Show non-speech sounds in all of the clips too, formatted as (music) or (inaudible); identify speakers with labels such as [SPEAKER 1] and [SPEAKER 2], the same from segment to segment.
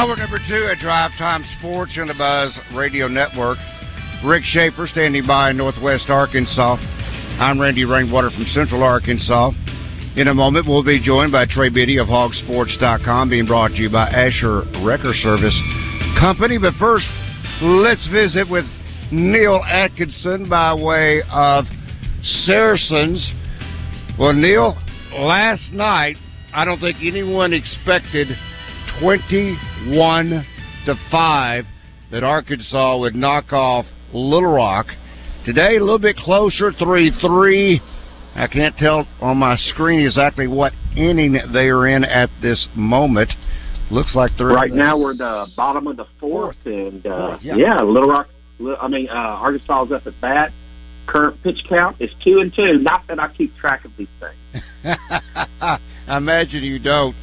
[SPEAKER 1] Hour number two at Drive Time Sports on the Buzz Radio Network. Rick Schaefer standing by in Northwest Arkansas. I'm Randy Rainwater from Central Arkansas. In a moment, we'll be joined by Trey Biddy of HawgSports.com, being brought to you by Asher Wrecker Service Company. But first, let's visit with Neil Atkinson by way of Saracens. Well, Neil, last night, I don't think anyone expected 21 to 5 that Arkansas would knock off Little Rock. Today, a little bit closer, 3 3. I can't tell on my screen exactly what inning they are in at this moment. Looks like they're
[SPEAKER 2] right now. We're the bottom of the fourth, and uh,
[SPEAKER 1] Fourth, yeah.
[SPEAKER 2] yeah. Little Rock. I mean, uh, Arkansas is up at bat. Current pitch count is two and two. Not that I keep track of these things. (laughs)
[SPEAKER 1] I imagine you don't.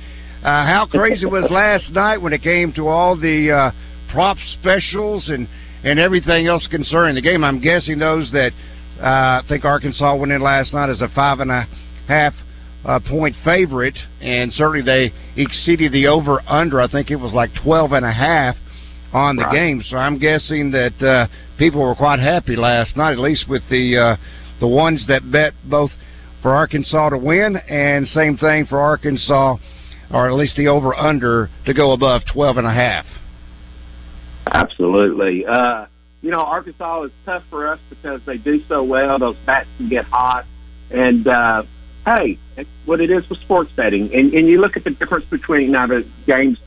[SPEAKER 1] Uh, how crazy was last night when it came to all the uh, prop specials and and everything else concerning the game? I'm guessing those that uh, think Arkansas went in last night as a five and a half uh, point favorite, and certainly they exceeded the over under. I think it was like twelve and a half on the
[SPEAKER 2] Right.
[SPEAKER 1] game. So I'm guessing that uh, people were quite happy last night, at least with the uh, the ones that bet both for Arkansas to win and same thing for Arkansas, or at least the over under to go above twelve and a half.
[SPEAKER 2] Absolutely. Uh, you know, Arkansas is tough for us because they do so well. Those bats can get hot. And, uh, hey, it's what it is with sports betting. And, and you look at the difference between, now the game's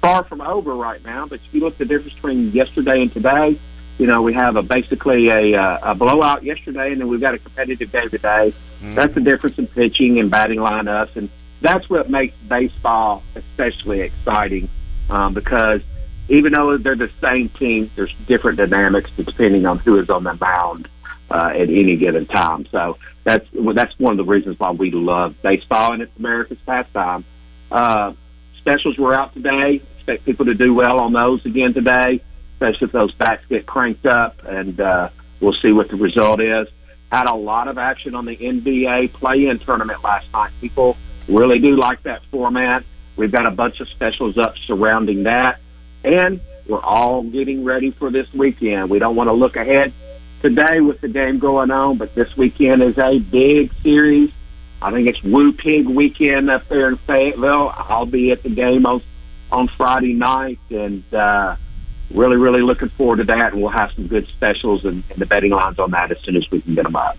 [SPEAKER 2] far from over right now, but if you look at the difference between yesterday and today, you know, we have a basically a, uh, a blowout yesterday, and then we've got a competitive game today. That's the difference in pitching and batting lineups, and that's what makes baseball especially exciting um, because even though they're the same team, there's different dynamics depending on who is on the mound uh, at any given time. So that's that's one of the reasons why we love baseball, and it's America's pastime. Uh, specials were out today. Expect people to do well on those again today, especially if those bats get cranked up, and uh, we'll see what the result is. Had a lot of action on the NBA play-in tournament last night. People really do like that format. We've got a bunch of specials up surrounding that, and we're all getting ready for this weekend. We don't want to look ahead today with the game going on, but this weekend is a big series. I think it's Woo Pig weekend up there in Fayetteville. I'll be at the game on on Friday night, and uh, really, really looking forward to that. And we'll have some good specials and, and the betting lines on that as soon as we can get them up.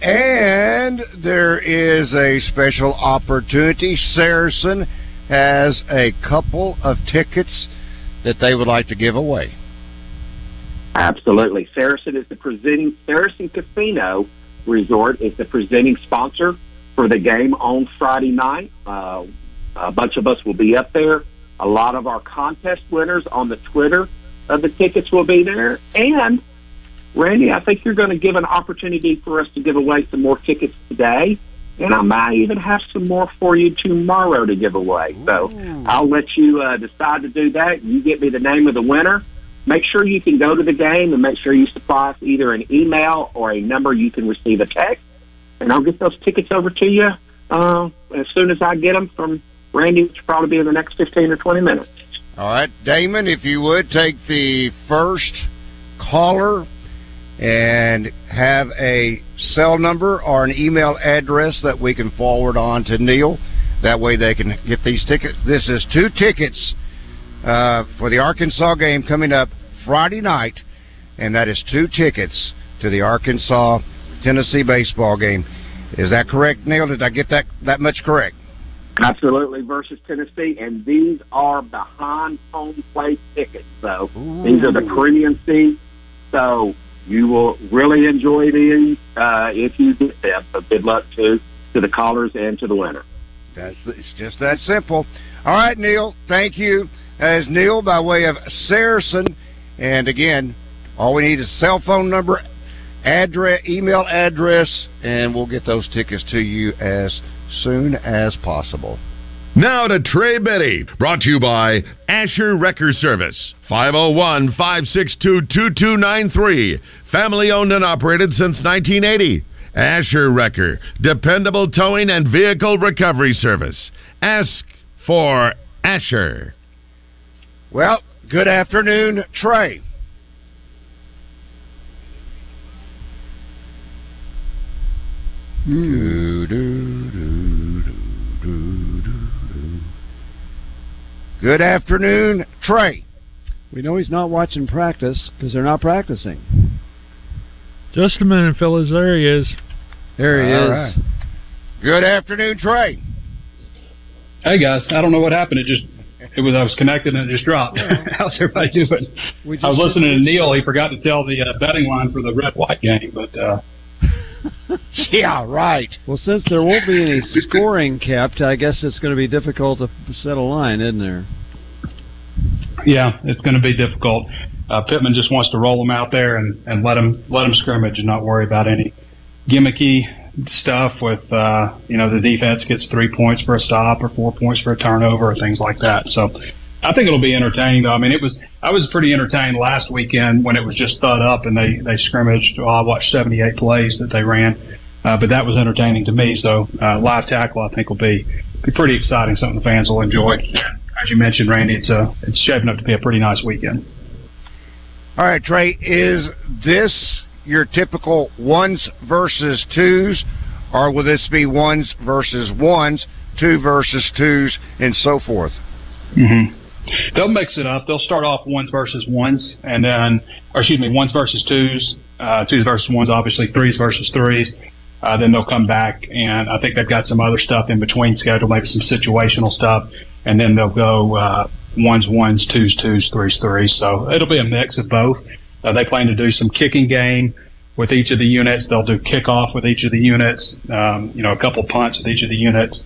[SPEAKER 1] And there is a special opportunity. Saracen has a couple of tickets that they would like to give away.
[SPEAKER 2] Absolutely. Saracen is the presenting Saracen Casino Resort is the presenting sponsor for the game on Friday night. Uh, a bunch of us will be up there. A lot of our contest winners on the Twitter of the tickets will be there. And Randy, I think you're going to give an opportunity for us to give away some more tickets today. And I might even have some more for you tomorrow to give away. So I'll let you uh, decide to do that. You get me the name of the winner. Make sure you can go to the game and make sure you supply us either an email or a number you can receive a text. And I'll get those tickets over to you uh, as soon as I get them from Randy, which will probably be in the next 15 or 20 minutes.
[SPEAKER 1] All right, Damon, if you would take the first caller and have a cell number or an email address that we can forward on to Neil. That way they can get these tickets. This is two tickets uh, for the Arkansas game coming up Friday night, and that is two tickets to the Arkansas Tennessee baseball game. Is that correct, Neil? Did I get that that much correct?
[SPEAKER 2] Absolutely, versus Tennessee, and these are behind home plate tickets. So Ooh. these are the premium seats. So you will really enjoy these uh, if you get them. Good luck to to the callers and to the winner.
[SPEAKER 1] That's it's just that simple. All right, Neil. Thank you. As Neil by way of Saracen, and again, all we need is cell phone number, address, email address, and we'll get those tickets to you as soon as possible.
[SPEAKER 3] Now to Trey Biddy, brought to you by Asher Wrecker Service, 501 562 2293. Family owned and operated since 1980. Asher Wrecker, dependable towing and vehicle recovery service. Ask for Asher.
[SPEAKER 1] Well, good afternoon, Trey. Mm. Good afternoon, Trey.
[SPEAKER 4] We know he's not watching practice because they're not practicing.
[SPEAKER 5] Just a minute, fellas. There he is.
[SPEAKER 4] There he All is. Right.
[SPEAKER 1] Good afternoon, Trey.
[SPEAKER 6] Hey guys, I don't know what happened. It just it was I was connected and it just dropped. (laughs) How's everybody doing? I was listening to Neil. He forgot to tell the uh, betting line for the red white game, but. Uh, (laughs)
[SPEAKER 1] yeah, right.
[SPEAKER 4] Well, since there won't be any (laughs) scoring kept, I guess it's going to be difficult to set a line, isn't there?
[SPEAKER 6] Yeah, it's going to be difficult. Uh, Pittman just wants to roll them out there and, and let them let them scrimmage and not worry about any gimmicky stuff with uh, you know the defense gets three points for a stop or four points for a turnover or things like that. So I think it'll be entertaining though. I mean, it was I was pretty entertained last weekend when it was just thud up and they they scrimmaged. Well, I watched 78 plays that they ran, uh, but that was entertaining to me. So uh, live tackle I think will be be pretty exciting. Something the fans will enjoy. As you mentioned, Randy, it's a it's shaping up to be a pretty nice weekend.
[SPEAKER 1] All right, Trey, is this your typical ones versus twos, or will this be ones versus ones, two versus twos, and so forth?
[SPEAKER 6] Mm-hmm. They'll mix it up. They'll start off ones versus ones, and then, or excuse me, ones versus twos, uh, twos versus ones, obviously threes versus threes. Uh, then they'll come back, and I think they've got some other stuff in between schedule, maybe some situational stuff, and then they'll go uh, ones, ones, twos, twos, threes, threes. So it'll be a mix of both. Uh, they plan to do some kicking game with each of the units. They'll do kickoff with each of the units. Um, you know, a couple punts with each of the units.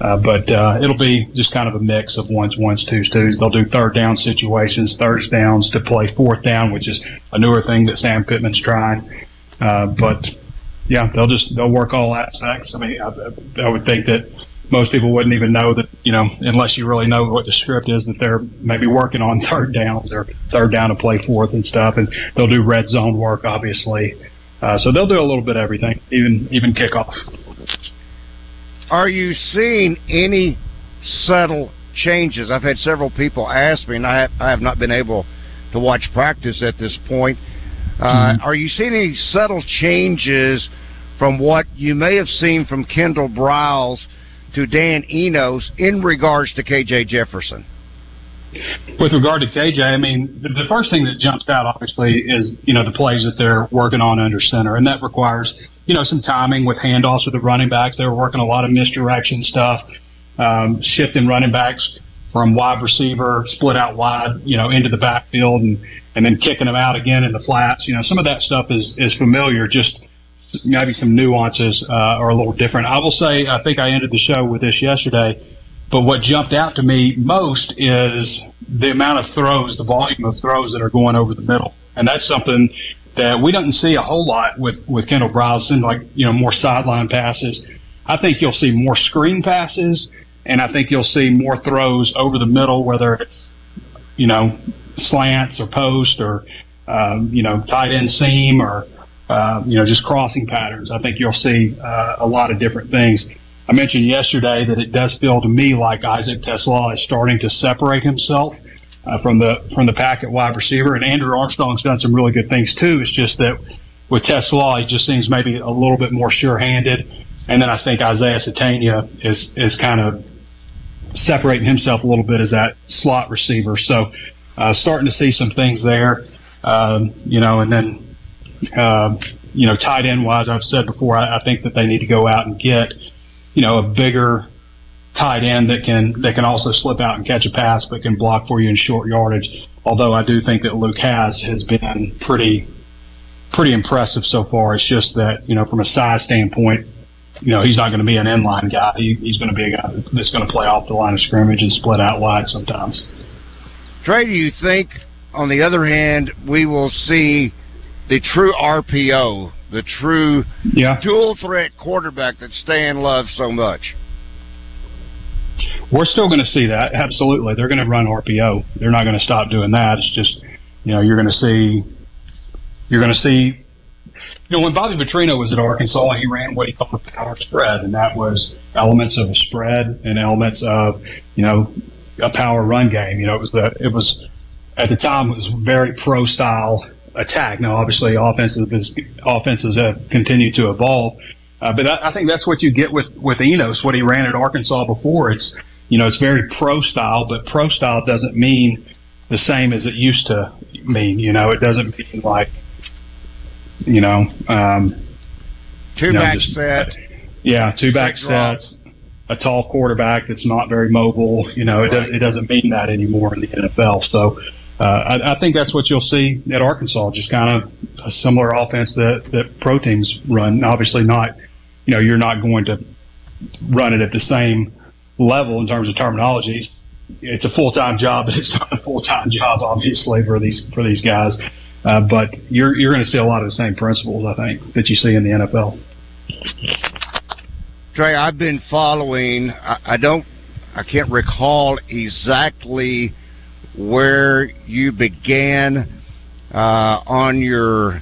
[SPEAKER 6] Uh, but uh, it'll be just kind of a mix of ones, ones, twos, twos. They'll do third down situations, third downs to play fourth down, which is a newer thing that Sam Pittman's trying. Uh, but yeah, they'll just they'll work all aspects. I mean, I, I would think that most people wouldn't even know that you know unless you really know what the script is that they're maybe working on (laughs) third downs or third down to play fourth and stuff, and they'll do red zone work obviously. Uh, so they'll do a little bit of everything, even even kickoff.
[SPEAKER 1] Are you seeing any subtle changes? I've had several people ask me, and I have, I have not been able to watch practice at this point. Uh, mm-hmm. Are you seeing any subtle changes from what you may have seen from Kendall Briles to Dan Enos in regards to KJ Jefferson?
[SPEAKER 6] With regard to KJ, I mean, the, the first thing that jumps out, obviously, is, you know, the plays that they're working on under center. And that requires, you know, some timing with handoffs with the running backs. They're working a lot of misdirection stuff, um, shifting running backs from wide receiver, split out wide, you know, into the backfield and, and then kicking them out again in the flats. You know, some of that stuff is, is familiar, just maybe some nuances uh, are a little different. I will say, I think I ended the show with this yesterday, but what jumped out to me most is the amount of throws, the volume of throws that are going over the middle. And that's something that we don't see a whole lot with, with Kendall Browson, like, you know, more sideline passes. I think you'll see more screen passes, and I think you'll see more throws over the middle, whether it's, you know, slants or post or, um, you know, tight end seam or, uh, you know, just crossing patterns. I think you'll see uh, a lot of different things. I mentioned yesterday that it does feel to me like Isaac TeSlaa is starting to separate himself uh, from the from the pack at wide receiver, and Andrew Armstrong's done some really good things too. It's just that with TeSlaa, he just seems maybe a little bit more sure-handed, and then I think Isaiah Sategna is is kind of separating himself a little bit as that slot receiver. So uh, starting to see some things there, um, you know, and then uh, you know tight end wise, I've said before, I, I think that they need to go out and get you know a bigger tight end that can that can also slip out and catch a pass, but can block for you in short yardage. Although I do think that Luke has has been pretty pretty impressive so far. It's just that you know from a size standpoint, you know he's not going to be an inline guy. He, he's going to be a guy that's going to play off the line of scrimmage and split out wide sometimes.
[SPEAKER 1] Trey, do you think, on the other hand, we will see the true RPO, the true
[SPEAKER 6] yeah.
[SPEAKER 1] dual threat quarterback that Stan loves so much?
[SPEAKER 6] We're still going to see that. Absolutely. They're going to run RPO. They're not going to stop doing that. It's just, you know, you're going to see, you're going to see, you know, when Bobby Petrino was at Arkansas, he ran what he called a power spread, and that was elements of a spread and elements of, you know, a power run game. You know, it was the, it was, at the time, it was very pro style attack. Now, obviously, offensive is, offenses have continued to evolve. Uh, but I, I think that's what you get with with Enos, what he ran at Arkansas before. It's you know it's very pro style, but pro style doesn't mean the same as it used to mean. You know, it doesn't mean like you know um,
[SPEAKER 1] two
[SPEAKER 6] you know,
[SPEAKER 1] back
[SPEAKER 6] just,
[SPEAKER 1] set.
[SPEAKER 6] Yeah, two back sets. A tall quarterback that's not very mobile. You know, it, right. does, it doesn't mean that anymore in the NFL. So. Uh, I, I think that's what you'll see at Arkansas, just kind of a similar offense that, that pro teams run. Obviously, not you know, you're not going to run it at the same level in terms of terminology. It's a full time job, (laughs) but it's not a full time job, obviously, for these for these guys. Uh, but you're you're going to see a lot of the same principles, I think, that you see in the NFL.
[SPEAKER 1] Trey, I've been following. I, I don't, I can't recall exactly where you began uh, on your,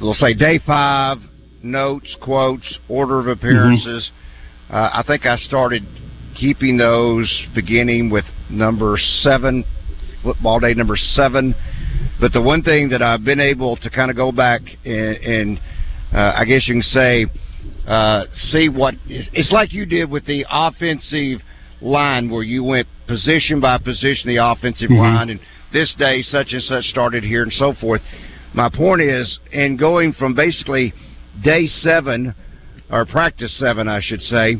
[SPEAKER 1] we'll say, day five notes, quotes, order of appearances. Mm-hmm. Uh, I think I started keeping those beginning with number seven, football day number seven. But the one thing that I've been able to kind of go back and, and uh, I guess you can say, uh, see what it's like you did with the offensive line where you went position by position the offensive mm-hmm. line and this day such and such started here and so forth. My point is, in going from basically day seven, or practice seven, I should say,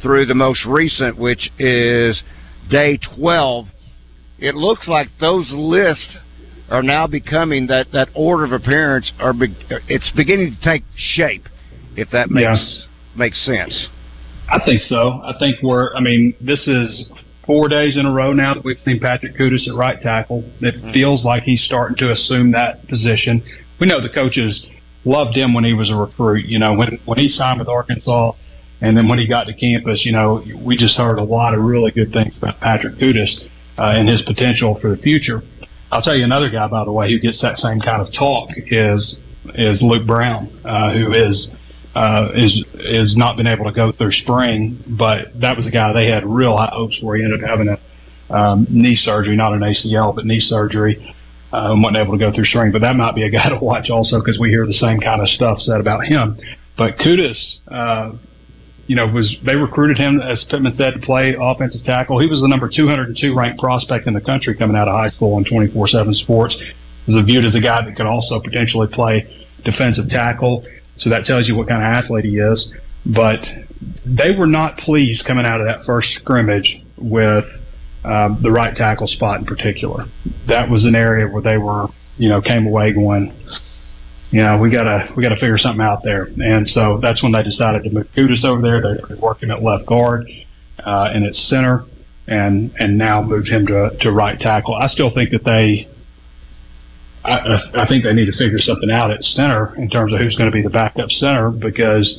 [SPEAKER 1] through the most recent, which is day 12, it looks like those lists are now becoming that, that order of appearance are be, it's beginning to take shape if that makes yeah. makes sense
[SPEAKER 6] I think so I think we're I mean this is four days in a row now that we've seen Patrick Kutas at right tackle it mm-hmm. feels like he's starting to assume that position we know the coaches loved him when he was a recruit. You know, when when he signed with Arkansas, and then when he got to campus, you know, we just heard a lot of really good things about Patrick Kutas uh, and his potential for the future. I'll tell you another guy, by the way, who gets that same kind of talk is is Luke Brown, uh, who is uh, is is not been able to go through spring, but that was a guy they had real high hopes for. He ended up having a um, knee surgery, not an ACL, but knee surgery uh, wasn't able to go through spring. But that might be a guy (laughs) to watch also because we hear the same kind of stuff said about him. But Kutas, uh, you know, was they recruited him as Pittman said to play offensive tackle. He was the number 202 ranked prospect in the country coming out of high school on 24/7 Sports. Was viewed as a guy that could also potentially play defensive tackle. So that tells you what kind of athlete he is. But they were not pleased coming out of that first scrimmage with um, the right tackle spot in particular. That was an area where they were, you know, came away going, you know, we gotta we gotta figure something out there. And so that's when they decided to move Kutas over there. They're working at left guard uh, and at center, and and now moved him to to right tackle. I still think that they. I, I think they need to figure something out at center in terms of who's going to be the backup center because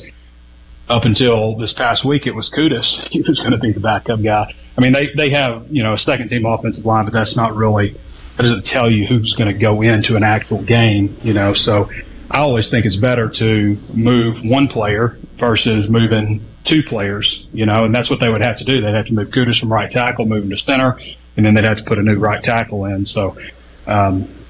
[SPEAKER 6] up until this past week, it was Kutas. (laughs) He was going to be the backup guy. I mean, they they have you know a second team offensive line, but that's not really that doesn't tell you who's going to go into an actual game. You know, so I always think it's better to move one player versus moving two players. You know, and that's what they would have to do. They'd have to move Kutas from right tackle, move him to center, and then they'd have to put a new right tackle in. So. Um,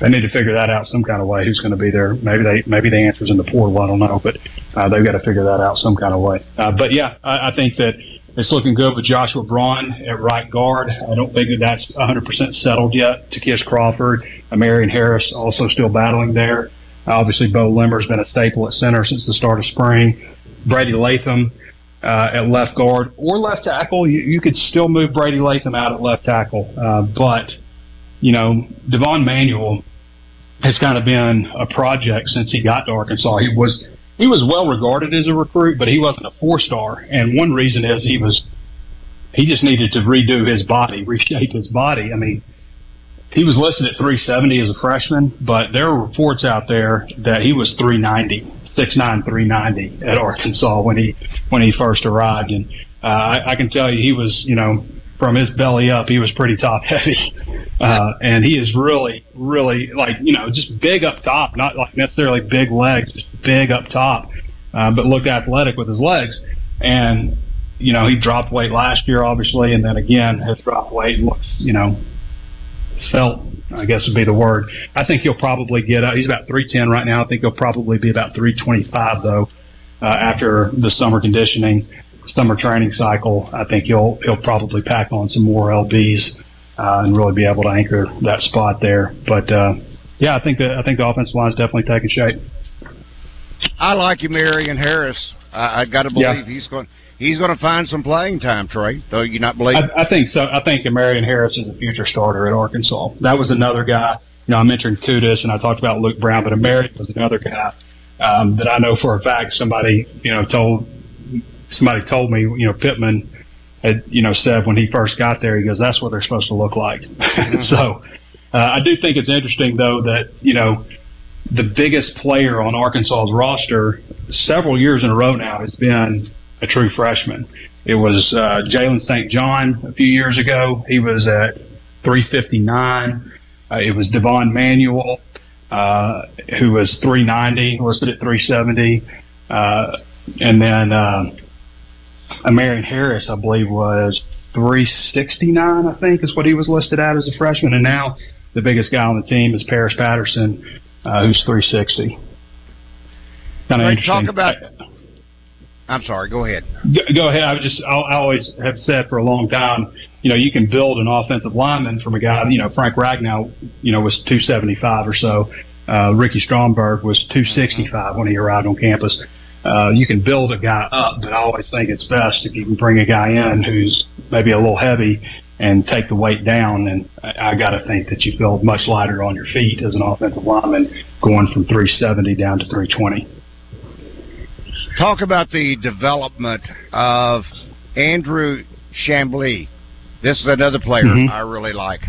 [SPEAKER 6] they need to figure that out some kind of way. Who's going to be there? Maybe they maybe the answer's in the portal. I don't know, but uh, they've got to figure that out some kind of way. Uh, but yeah, I, I think that it's looking good with Joshua Braun at right guard. I don't think that that's 100% settled yet. Ty'Kieast Crawford, Marion Harris also still battling there. Obviously, Beaux Limmer's been a staple at center since the start of spring. Brady Latham uh, at left guard or left tackle. You, you could still move Brady Latham out at left tackle, uh, but you know Devon Manuel has kind of been a project since he got to Arkansas. He was he was well regarded as a recruit, but he wasn't a four star. And one reason is he was he just needed to redo his body, (laughs) reshape his body. I mean, he was listed at 370 as a freshman, but there are reports out there that he was 390, 6'9", 390 at Arkansas when he when he first arrived. And uh, I, I can tell you, he was you know from his belly up, he was pretty top heavy. (laughs) Uh, and he is really, really like, you know, just big up top, not like necessarily big legs, just big up top, uh, but looked athletic with his legs. And, you know, he dropped weight last year, obviously, and then again has dropped weight and looks, you know, felt, I guess would be the word. I think he'll probably get up. He's about 310 right now. I think he'll probably be about 325, though, uh, after the summer conditioning summer training cycle, I think he'll he'll probably pack on some more lbs uh, and really be able to anchor that spot there. But uh, yeah, I think that I think the offensive line is definitely taking shape.
[SPEAKER 1] I like you, Marion Harris. I, I got to believe yeah. he's going he's going to find some playing time, Trey. Though you not believe?
[SPEAKER 6] I, I think so. I think Marion Harris is a future starter at Arkansas. That was another guy. You know, I mentioned Kutas and I talked about Luke Brown, but Marion was another guy um, that I know for a fact somebody you know told somebody told me, you know, Pittman had, you know, said when he first got there, he goes, that's what they're supposed to look like. (laughs) Mm-hmm. so uh, I do think it's interesting, though, that, you know, the biggest player on Arkansas's roster several years in a row now has been a true freshman. It was uh, Jalen St. John a few years ago. He was at 359. Uh, it was Devon Manuel, uh, who was 390, listed at 370. Uh, and then uh, Marion Harris, I believe, was 369. I think is what he was listed at as a freshman, and now the biggest guy on the team is Paris Patterson, uh, who's 360.
[SPEAKER 1] Kind of interesting. Talk about. I'm sorry. Go ahead.
[SPEAKER 6] Go, go ahead. I was just. I, I always have said for a long time. You know, you can build an offensive lineman from a guy. You know, Frank Ragnow. You know, was 275 or so. Uh, Ricky Stromberg was 265 when he arrived on campus uh, you can build a guy up, but I always think it's best if you can bring a guy in who's maybe a little heavy and take the weight down. And I, I got to think that you feel much lighter on your feet as an offensive lineman going from 370 down to 320.
[SPEAKER 1] Talk about the development of Andrew Chamblee. This is another player mm-hmm. I really like.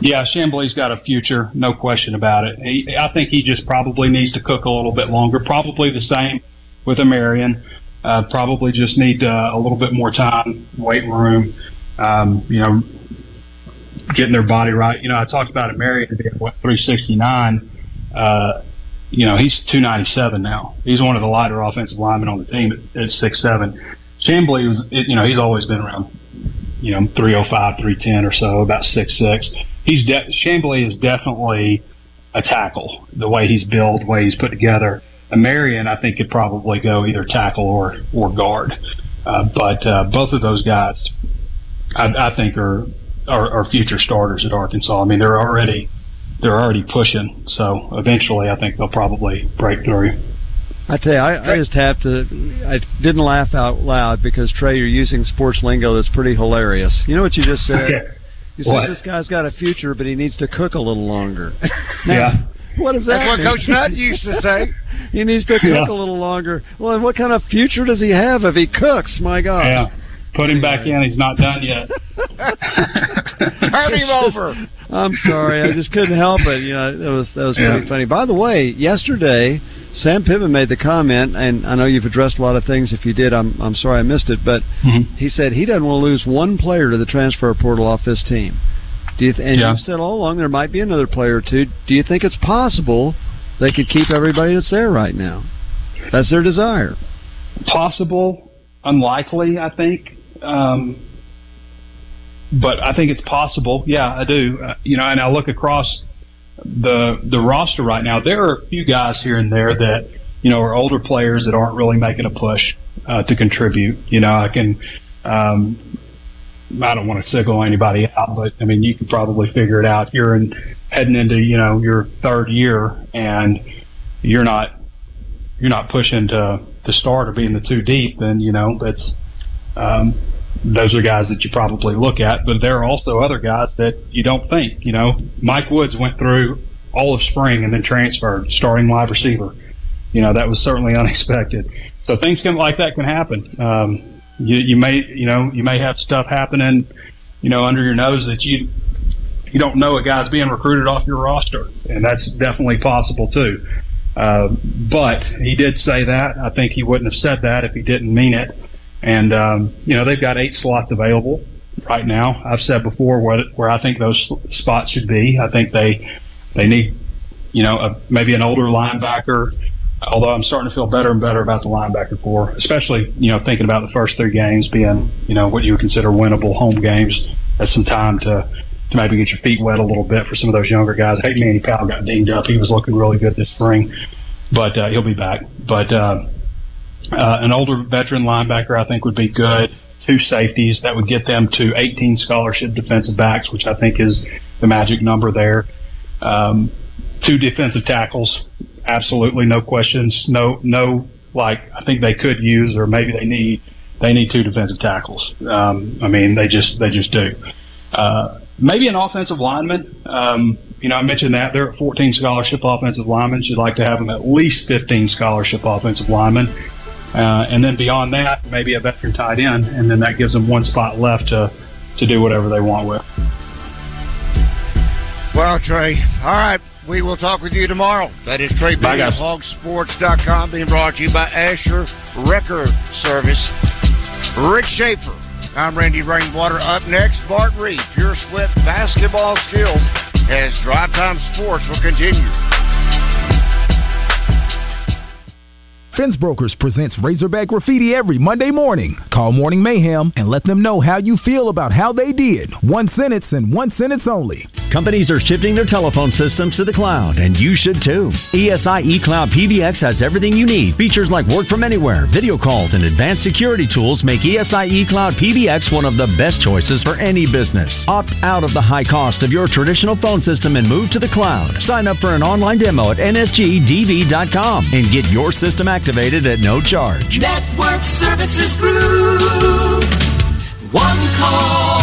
[SPEAKER 6] Yeah, Chamblee's got a future, no question about it. He, I think he just probably needs to cook a little bit longer. Probably the same with a Marion. Uh, probably just need uh, a little bit more time, weight room, um, you know, getting their body right. You know, I talked about a Marion being what 369. Uh, you know, he's 297 now. He's one of the lighter offensive linemen on the team at, at six seven. Chamblee was, it, you know, he's always been around, you know, 305, 310 or so, about six six. He's de- Chamblee is definitely a tackle. The way he's built, the way he's put together Marion, I think, could probably go either tackle or or guard. Uh, but uh, both of those guys, I, I think, are, are are future starters at Arkansas. I mean, they're already they're already pushing. So eventually, I think they'll probably break through.
[SPEAKER 4] I tell you, I, I just have to. I didn't laugh out loud because Trey, you're using sports lingo that's pretty hilarious. You know what you just said? (laughs)
[SPEAKER 6] Okay.
[SPEAKER 4] You said what? this guy's got a future, but he needs to cook a little longer. (laughs)
[SPEAKER 6] Now, yeah.
[SPEAKER 4] What is that?
[SPEAKER 1] That's what Coach Nutt used to say. (laughs)
[SPEAKER 4] he needs to cook yeah. a little longer. Well, and what kind of future does he have if he cooks? My God.
[SPEAKER 6] Yeah. Put him back in. He's not done yet. (laughs) (laughs)
[SPEAKER 1] Turn him over.
[SPEAKER 4] I'm sorry. I just couldn't help it. You know, that was that was pretty yeah. funny. By the way, yesterday Sam Pittman made the comment, and I know you've addressed a lot of things. If you did, I'm I'm sorry I missed it. But mm-hmm. he said he doesn't want to lose one player to the transfer portal off this team. Do you th- and yeah. you've said all along there might be another player or two. Do you think it's possible they could keep everybody that's there right now? That's their desire.
[SPEAKER 6] Possible, unlikely, I think. Um, but I think it's possible. Yeah, I do. Uh, you know, and I look across the the roster right now. There are a few guys here and there that you know are older players that aren't really making a push uh, to contribute. You know, I can Um, I don't want to signal anybody out, but I mean, you could probably figure it out. You're in heading into you know your third year, and you're not you're not pushing to to start or being the too deep. Then you know that's um, those are guys that you probably look at. But there are also other guys that you don't think. You know, Mike Woods went through all of spring and then transferred, starting wide receiver. You know, that was certainly (laughs) unexpected. So things can like that can happen. Um, you you may you know you may have stuff happening you know under your nose that you you don't know a guy's being recruited off your roster, and that's definitely possible too. Uh, but he did say that. I think he wouldn't have said that if he didn't mean it. And um, you know they've got eight slots available right now. I've said before where where I think those spots should be. I think they they need you know a, maybe an older linebacker although I'm starting to feel better and better about the linebacker corps, especially you know thinking about the first three games being you know what you would consider winnable home games. That's some time to to maybe get your feet wet a little bit for some of those younger guys. Hey, Manny Powell got dinged up. He was looking really good this spring, but uh, he'll be back. But uh, uh, an older veteran linebacker, I think, would be good. Two safeties that would get them to 18 scholarship defensive backs, which I think is the magic number there. Um, two defensive tackles absolutely no questions, no no like I think they could use or maybe they need they need two defensive tackles. Um, I mean they just they just do. Uh, maybe an offensive lineman. Um, you know, I mentioned that there are at 14 scholarship offensive linemen. You'd like to have them at least 15 scholarship offensive linemen. Uh, and then beyond that, maybe a veteran tight end, and then that gives them one spot left to to do whatever they want with.
[SPEAKER 1] Well, Trey, all right. We will talk with you tomorrow. That is Trey Bye, guys. HawgSports.com, being brought to you by Asher Wrecker Service. Rick Schaefer. I'm Randy Rainwater. Up next, Bart Reed, Pure Sweat Basketball Skills, as Drive Time Sports will continue.
[SPEAKER 7] Fence Brokers presents Razorback Graffiti every Monday morning. Call Morning Mayhem and let them know how you feel about how they did. One sentence and one sentence only.
[SPEAKER 8] Companies are shifting their telephone systems to the cloud, and you should too. ESI eCloud PBX has everything you need. Features like work from anywhere, video calls, and advanced security tools make ESI eCloud PBX one of the best choices for any business. Opt out of the high cost of your traditional phone system and move to the cloud. Sign up for an online demo at nsgdv.com and get your system activated at no charge.
[SPEAKER 9] Network Services Group. One call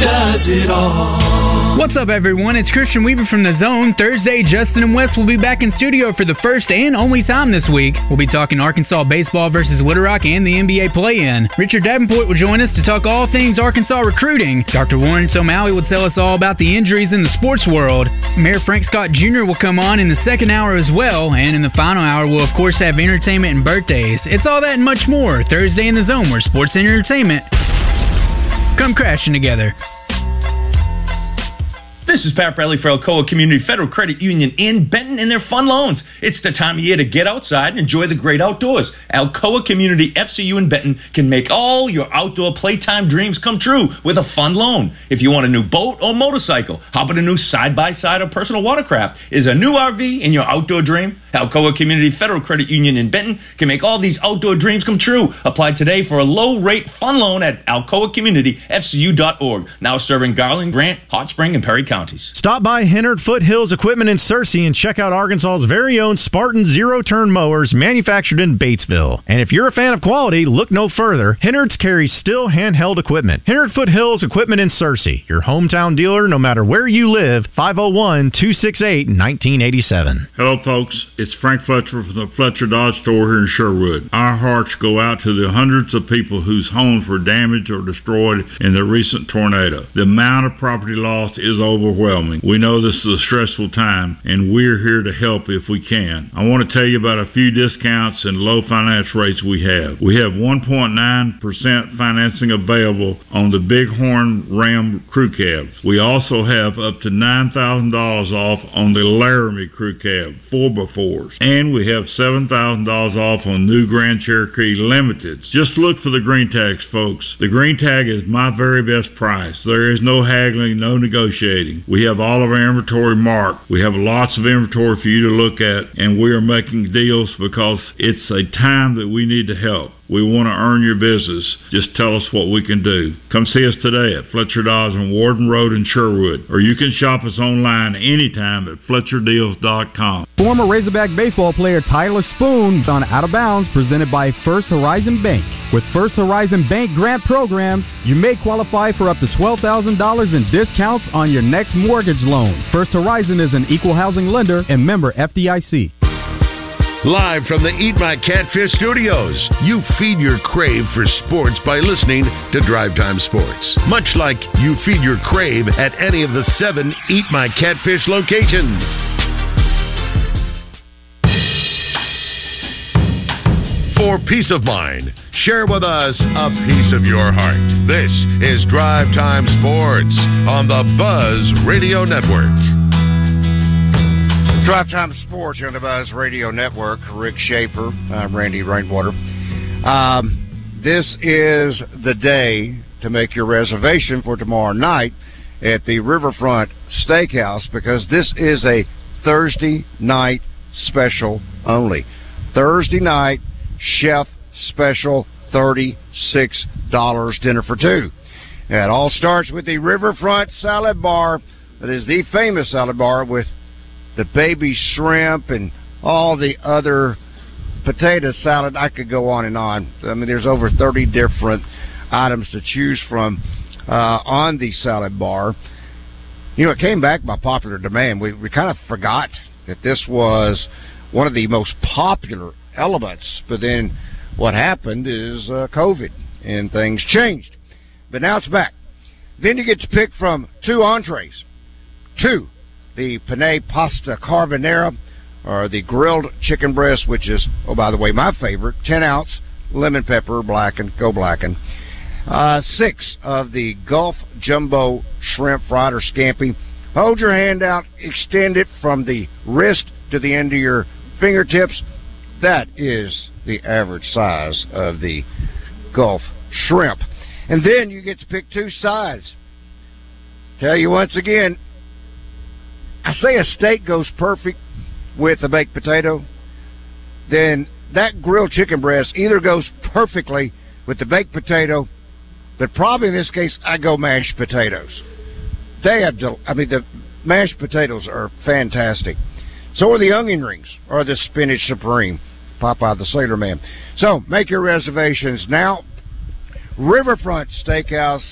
[SPEAKER 9] does it all.
[SPEAKER 10] What's up, everyone? It's Christian Weaver from The Zone. Thursday, Justin and Wes will be back in studio for the first and only time this week. We'll be talking Arkansas baseball versus Little Rock and the NBA play-in. Richard Davenport will join us to talk all things Arkansas recruiting. Dr. Warren Somaly will tell us all about the injuries in the sports world. Mayor Frank Scott Jr. will come on in the second hour as well, and in the final hour, we'll of course have entertainment and birthdays. It's all that and much more Thursday in The Zone, where sports and entertainment come crashing together.
[SPEAKER 11] This is Pat Bradley for Alcoa Community Federal Credit Union in Benton and their fun loans. It's the time of year to get outside and enjoy the great outdoors. Alcoa Community FCU in Benton can make all your outdoor playtime dreams come true with a fun loan. If you want a new boat or motorcycle, how about a new side by side or personal watercraft? Is a new RV in your outdoor dream? Alcoa Community Federal Credit Union in Benton can make all these outdoor dreams come true. Apply today for a low rate fun loan at alcoacommunityfcu.org. Now serving Garland, Grant, Hot Spring, and Perry counties.
[SPEAKER 12] Stop by Hennard Foothills Equipment in Searcy and check out Arkansas's very own Spartan zero turn mowers manufactured in Batesville. And if you're a fan of quality, look no further. Hennard's carries Stihl handheld equipment. Hennard Foothills Equipment in Searcy, your hometown dealer no matter where you live, 501 268 1987.
[SPEAKER 13] Hello, folks. It's Frank Fletcher from the Fletcher Dodge store here in Sherwood. Our hearts go out to the hundreds of people whose homes were damaged or destroyed in the recent tornado. The amount of property lost is overwhelming. We know this is a stressful time, and we're here to help if we can. I want to tell you about a few discounts and low finance rates we have. We have 1.9% financing available on the Bighorn Ram crew cab. We also have up to $9,000 off on the Laramie crew cab 4x4s. And we have $7,000 off on new Grand Cherokee Limiteds. Just look for the green tags, folks. The green tag is my very best price. There is no haggling, no negotiating. We have all of our inventory marked. We have lots of inventory for you to look at, and we are making deals because it's a time that we need to help. We want to earn your business. Just tell us what we can do. Come see us today at Fletcher Dodge on Warden Road in Sherwood, or you can shop us online anytime at FletcherDeals.com.
[SPEAKER 7] Former Razorback baseball player Tyler Spoon on Out of Bounds, presented by First Horizon Bank. With First Horizon Bank grant programs, you may qualify for up to $12,000 in discounts on your next mortgage loan. First Horizon is an equal housing lender and member FDIC.
[SPEAKER 3] Live from the Eat My Catfish studios, you feed your crave for sports by listening to Drive Time Sports. Much like you feed your crave at any of the seven Eat My Catfish locations. For peace of mind, share with us a piece of your heart. This is Drive Time Sports on the Buzz Radio Network.
[SPEAKER 1] Drive Time Sports here on the Buzz Radio Network. Rick Schaefer. I'm Randy Rainwater. Um, this is the day to make your reservation for tomorrow night at the Riverfront Steakhouse because this is a Thursday night special only. Thursday night chef special $36 dinner for two. It all starts with the Riverfront Salad Bar that is the famous salad bar with the baby shrimp and all the other potato salad. I could go on and on. I mean, there's over 30 different items to choose from uh, on the salad bar. You know, it came back by popular demand. We, we kind of forgot that this was one of the most popular elements, but then what happened is uh, COVID and things changed. But now it's back. Then you get to pick from two entrees, two the penne pasta carbonara or the grilled chicken breast, which is, oh, by the way, my favorite, 10 ounce lemon pepper blackened, go blackened. Uh, six of the Gulf jumbo shrimp fried or scampi. Hold your hand out, extend it from the wrist to the end of your fingertips. That is the average size of the Gulf shrimp. And then you get to pick two sides. Tell you once again, I say a steak goes perfect with a baked potato, then that grilled chicken breast either goes perfectly with the baked potato, but probably in this case I go mashed potatoes. They have, del- I mean, the mashed potatoes are fantastic. So are the onion rings or the spinach supreme. Popeye the Sailor Man. So make your reservations now. Riverfront Steakhouse,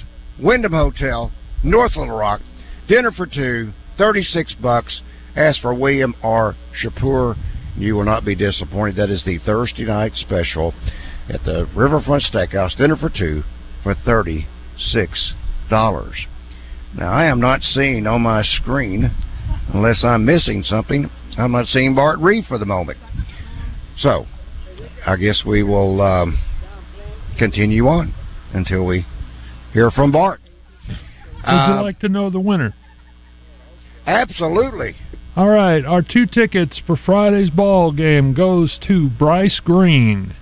[SPEAKER 1] Wyndham Hotel, North Little Rock. Dinner for two, 36 bucks. Ask for William R. Shapur. You will not be disappointed. That is the Thursday night special at the Riverfront Steakhouse. Dinner for two for $36. Now, I am not seeing on my screen, unless I'm missing something, I'm not seeing Bart Reed for the moment. So, I guess we will um, continue on until we hear from Bart.
[SPEAKER 5] Would
[SPEAKER 1] Uh,
[SPEAKER 5] you like to know the winner?
[SPEAKER 1] Absolutely.
[SPEAKER 5] All right, our two tickets for Friday's ball game goes to Bryce Green.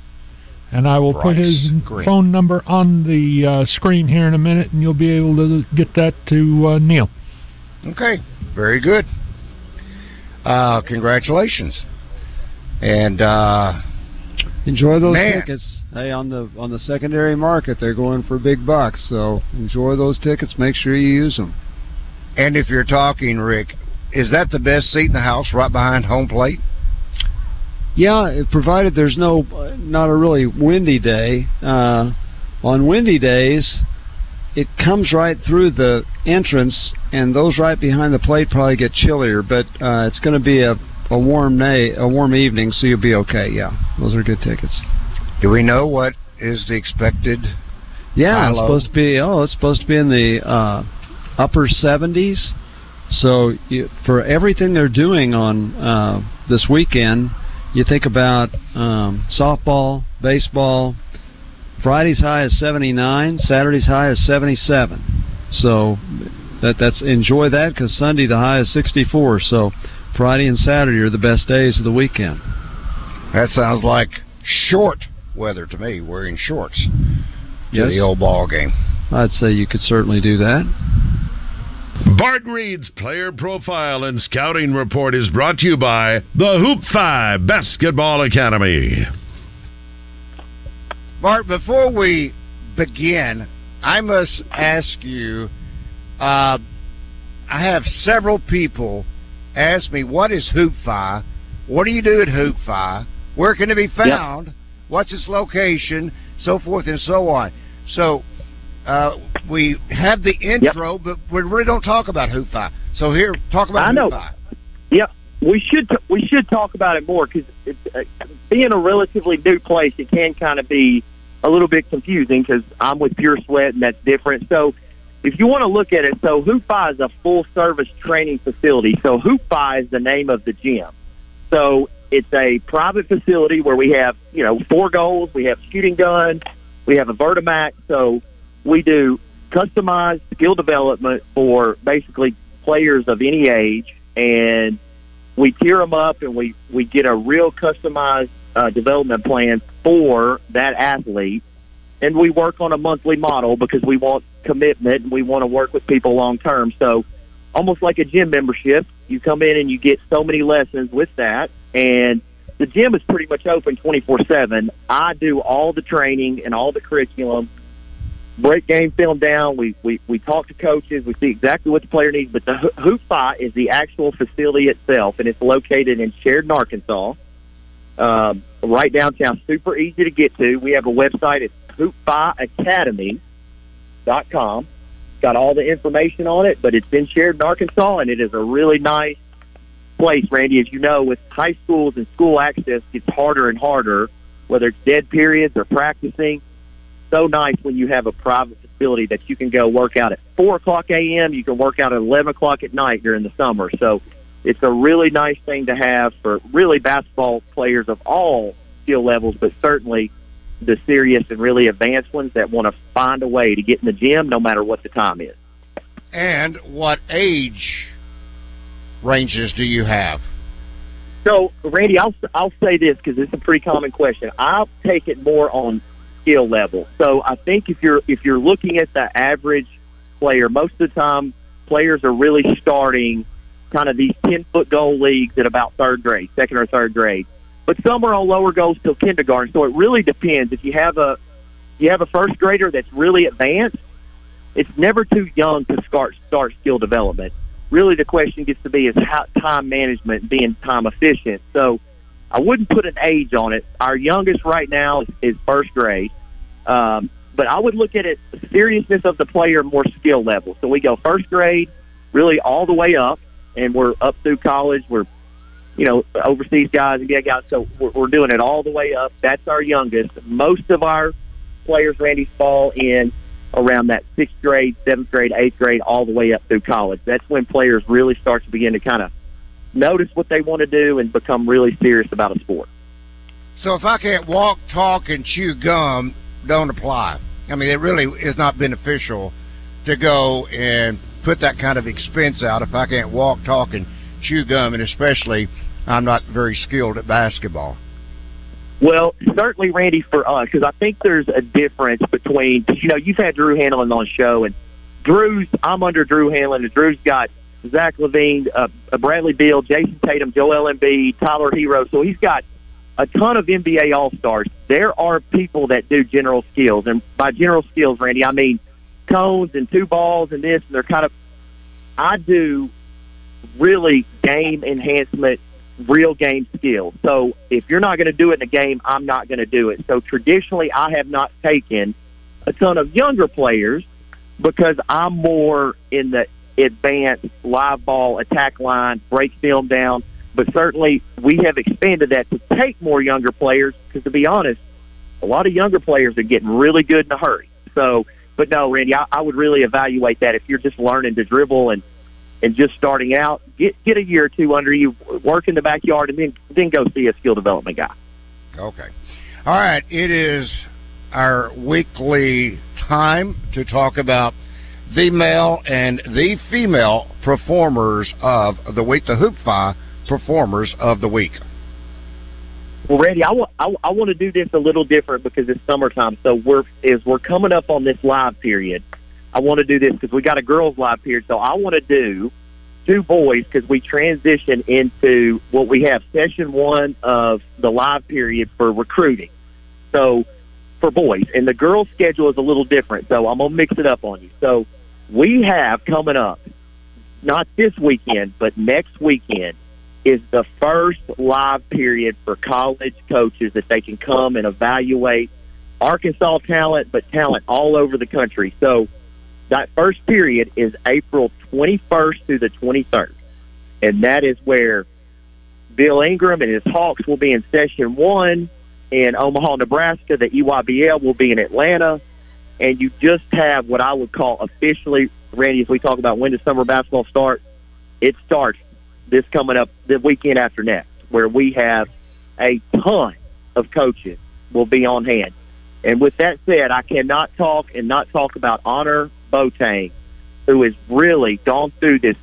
[SPEAKER 5] And I will put his
[SPEAKER 1] Green.
[SPEAKER 5] phone number on the uh, screen here in a minute, and you'll be able to get that to uh, Neil.
[SPEAKER 1] Okay, very good. Uh, congratulations. And uh,
[SPEAKER 4] Enjoy those
[SPEAKER 1] Man.
[SPEAKER 4] tickets. Hey, on the on the secondary market, they're going for big bucks. So enjoy those tickets. Make sure you use them.
[SPEAKER 1] And if you're talking, Rick, is that the best seat in the house, right behind home plate?
[SPEAKER 4] Yeah, provided there's no not a really windy day. Uh, on windy days, it comes right through the entrance, and those right behind the plate probably get chillier. But uh, it's going to be a a warm day, a warm evening, so you'll be okay. Yeah, those are good tickets.
[SPEAKER 1] Do we know what is the expected?
[SPEAKER 4] Yeah, it's supposed to be. Oh, it's supposed to be in the uh, upper 70s. So you, for everything they're doing on uh, this weekend, you think about um, softball, baseball. Friday's high is 79. Saturday's high is 77. So that that's enjoy that because Sunday the high is 64. So Friday and Saturday are the best days of the weekend.
[SPEAKER 1] That sounds like short weather to me. Wearing shorts to
[SPEAKER 4] Yes.
[SPEAKER 1] the old ball game.
[SPEAKER 4] I'd say you could certainly do that.
[SPEAKER 3] Bart Reed's player profile and scouting report is brought to you by the Hoop 5 Basketball Academy.
[SPEAKER 1] Bart, before we begin, I must ask you. Uh, I have several people ask me, "What is Hoop HoopFi? What do you do at Hoop HoopFi? Where can it be found? What's its location? So forth and so on." So uh, we have the intro, but we really don't talk about HoopFi. So here, talk about
[SPEAKER 14] I know. Yep, we should t- we should talk about it more because uh, being a relatively new place, it can kind of be a little bit confusing because I'm with Pure Sweat and that's different. So if you want to look at it, so HoopFi is a full service training facility. So HoopFi is the name of the gym. So it's a private facility where we have you know four goals, we have shooting gun, we have a Vertimax. So we do customized skill development for basically players of any age, and we tier them up and we we get a real customized uh, development plan for that athlete, and we work on a monthly model because we want commitment and we want to work with people long term. So almost like a gym membership, you come in and you get so many lessons with that, and the gym is pretty much open 24 7. I do all the training and all the curriculum break game film down. We, we, we talk to coaches. We see exactly what the player needs. But the Ho- Hoop Fi is the actual facility itself, and it's located in Sheridan, Arkansas, um, right downtown. Super easy to get to. We have a website. It's. It's got all the information on it, but it's in Sheridan, Arkansas, and it is a really nice place, Randy. As you know, with high schools and school access gets harder and harder, whether it's dead periods or practicing so nice when you have a private facility that you can go work out at four o'clock a.m. You can work out at eleven o'clock at night during the summer. So it's a really nice thing to have for really basketball players of all skill levels, but certainly the serious and really advanced ones that want to find a way to get in the gym no matter what the time is.
[SPEAKER 1] And what age ranges do you have?
[SPEAKER 14] So, Randy, I'll I'll say this because it's a pretty common question. I'll take it more on skill level. So, I think if you're if you're looking at the average player, most of the time players are really starting kind of these ten foot goal leagues at about third grade, second or third grade. But some are on lower goals till kindergarten. So it really depends. If you have a you have a first grader that's really advanced, it's never too young to start start skill development. Really, the question gets to be is how time management, being time efficient. So, I wouldn't put an age on it. Our youngest right now is, is first grade, um, but I would look at it seriousness of the player, more skill level. So we go first grade, really all the way up, and we're up through college. We're you know, overseas guys and guys. So we're, we're doing it all the way up. That's our youngest. Most of our players, Randy, fall in around that sixth grade, seventh grade, eighth grade, all the way up through college. That's when players really start to begin to kind of notice what they want to do and become really serious about a sport.
[SPEAKER 1] So if I can't walk, talk, and chew gum, don't apply. I mean, it really is not beneficial to go and put that kind of expense out if I can't walk, talk, and chew gum, and especially I'm not very skilled at basketball.
[SPEAKER 14] Well, certainly, Randy, for us, because I think there's a difference between, you know, you've had Drew Hanlen on the show, and Drew's, I'm under Drew Hanlen, and Drew's got Zach LaVine, uh, Bradley Beal, Jayson Tatum, Joel Embiid, Tyler Herro. So he's got a ton of NBA All Stars. There are people that do general skills, and by general skills, Randy, I mean cones and two balls and this, and they're kind of. I do really game enhancement, real game skills. So if you're not going to do it in a game, I'm not going to do it. So traditionally, I have not taken a ton of younger players because I'm more in the advanced live ball attack line, break film down. But certainly, we have expanded that to take more younger players because, to be honest, a lot of younger players are getting really good in a hurry. So, but no, Randy, I, I would really evaluate that if you're just learning to dribble and and just starting out, get get a year or two under you, work in the backyard, and then then go see a skill development guy.
[SPEAKER 1] Okay. All right. It is our weekly time to talk about the male and the female performers of the week, the Hoop Fi performers of the week.
[SPEAKER 14] Well, Randy, I want I, I want to do this a little different because it's summertime. So we're is we're coming up on this live period. I want to do this because we got a girls live period. So I want to do two boys because we transition into what we have session one of the live period for recruiting. So for boys, and the girls' schedule is a little different. So I'm gonna mix it up on you. So we have coming up, not this weekend, but next weekend is the first live period for college coaches that they can come and evaluate Arkansas talent, but talent all over the country. So that first period is April 21st through the 23rd, and that is where Bill Ingram and his Hawks will be in session one in Omaha, Nebraska. The EYBL will be in Atlanta. And you just have what I would call officially, Randy, as we talk about when does summer basketball start, it starts this coming up the weekend after next, where we have a ton of coaches will be on hand. And with that said, I cannot talk and not talk about Annor Boateng, who has really gone through this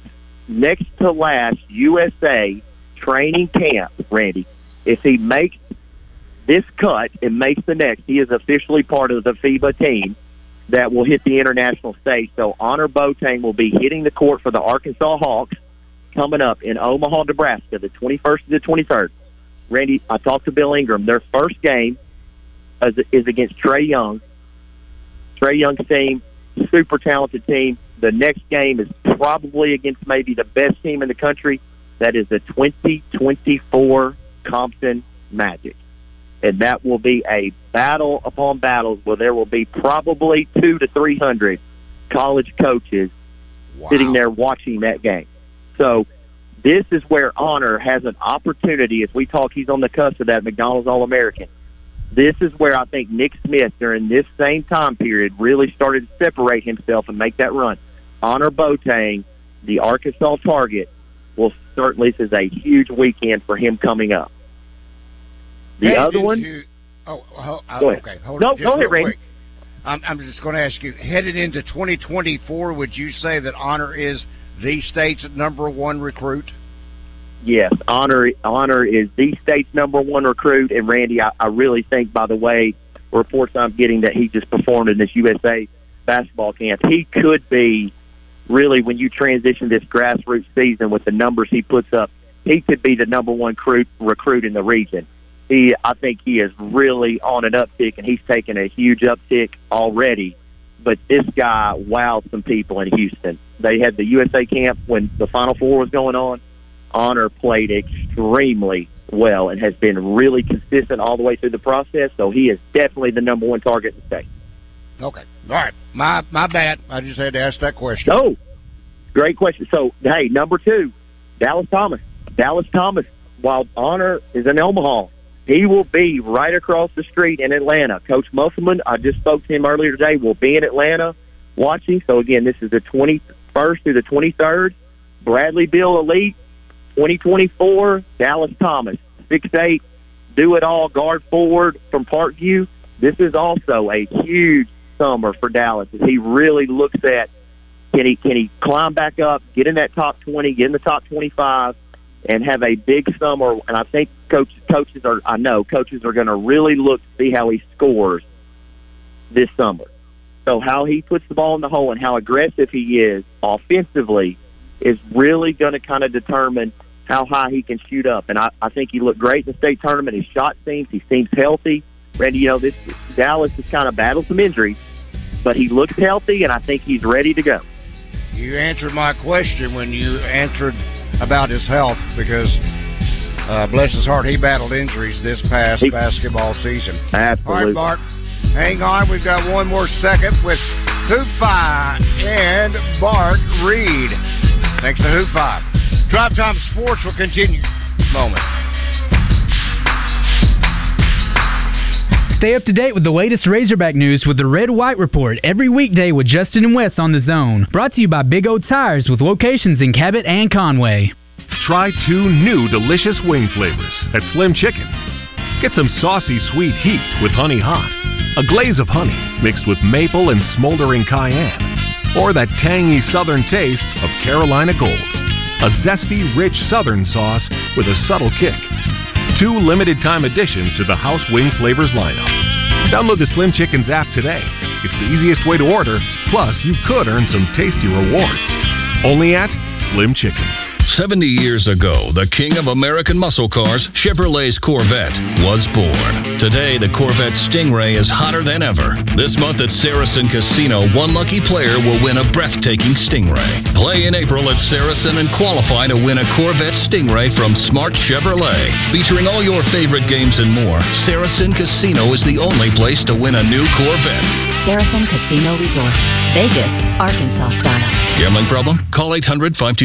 [SPEAKER 14] next to last USA training camp, Randy. If he makes this cut and makes the next, he is officially part of the FIBA team that will hit the international stage. So Annor Boateng will be hitting the court for the Arkansas Hawks coming up in Omaha, Nebraska, the 21st to the 23rd. Randy, I talked to Bill Ingram. Their first game is, against Trae Young. Trae Young's team, super talented team. The next game is probably against maybe the best team in the country. That is the 2024 Compton Magic. And that will be a battle upon battles where there will be probably two to 300 college coaches sitting there watching that game. So this is where Annor has an opportunity. As we talk, he's on the cusp of that McDonald's All American. This is where I think Nick Smith, during this same time period, really started to separate himself and make that run. Annor Boateng, the Arkansas target, will certainly, this is a huge weekend for him coming up. The
[SPEAKER 1] Hey,
[SPEAKER 14] other one,
[SPEAKER 1] you- oh, ho- uh,
[SPEAKER 14] Go ahead.
[SPEAKER 1] okay. Hold
[SPEAKER 14] No,
[SPEAKER 1] on, just
[SPEAKER 14] go ahead, Randy.
[SPEAKER 1] I'm, I'm just going to ask you, headed into 2024, would you say that Annor is the state's number one recruit?
[SPEAKER 14] Yes, Annor Annor is the state's number one recruit, and Randy, I, I really think, by the way, reports I'm getting that he just performed in this USA basketball camp, he could be really when you transition this grassroots season with the numbers he puts up, he could be the number one recruit recruit in the region. He, I think, he is really on an uptick, and he's taken a huge uptick already. But this guy wowed some people in Houston. They had the USA camp when the Final Four was going on. Annor played extremely well and has been really consistent all the way through the process. So he is definitely the number one target in the state.
[SPEAKER 1] Okay. All right. My my bad. I just had to ask that question.
[SPEAKER 14] No, great question. So hey, number two, Dallas Thomas. Dallas Thomas, while Annor is in Omaha, he will be right across the street in Atlanta. Coach Musselman, I just spoke to him earlier today, will be in Atlanta watching. So again, this is the 21st through the 23rd. Bradley Beal Elite, 2024. Dallas Thomas, six eight, do it all, guard forward from Parkview. This is also a huge summer for Dallas as he really looks at can he can he climb back up, get in that top 20, get in the top 25, and have a big summer. And I think coach, coaches are I know coaches are going to really look to see how he scores this summer. So how he puts the ball in the hole and how aggressive he is offensively is really going to kind of determine how high he can shoot up. And I, I think he looked great in the state tournament. His shot seems he seems healthy. Randy, you know this Dallas has kind of battled some injuries, but he looks healthy, and I think he's ready to go.
[SPEAKER 1] You answered my question when you answered about his health because, uh, bless his heart, he battled injuries this past basketball season.
[SPEAKER 14] Absolutely.
[SPEAKER 1] All right, Mark. Hang on. We've got one more second with Hoop Five and Bart Reed. Thanks to Hoop Five. Drive Time Sports will continue. Moment.
[SPEAKER 10] Stay up to date with the latest Razorback news with the Red White Report every weekday with Justin and Wes on the zone. Brought to you by Big O Tires with locations in Cabot and Conway.
[SPEAKER 15] Try two new delicious wing flavors at Slim Chickens. Get some saucy sweet heat with honey hot, a glaze of honey mixed with maple and smoldering cayenne, or that tangy southern taste of Carolina Gold, a zesty, rich southern sauce with a subtle kick. Two limited time additions to the House Wing Flavors lineup. Download the Slim Chickens app today. It's the easiest way to order, plus, you could earn some tasty rewards. Only at Slim Chickens.
[SPEAKER 16] 70 years ago, the king of American muscle cars, Chevrolet's Corvette, was born. Today, the Corvette Stingray is hotter than ever. This month at Saracen Casino, one lucky player will win a breathtaking Stingray. Play in April at Saracen and qualify to win a Corvette Stingray from Smart Chevrolet. Featuring all your favorite games and more, Saracen Casino is the only place to win a new Corvette.
[SPEAKER 17] Saracen Casino Resort, Vegas, Arkansas style.
[SPEAKER 16] Gambling problem? Call 800 522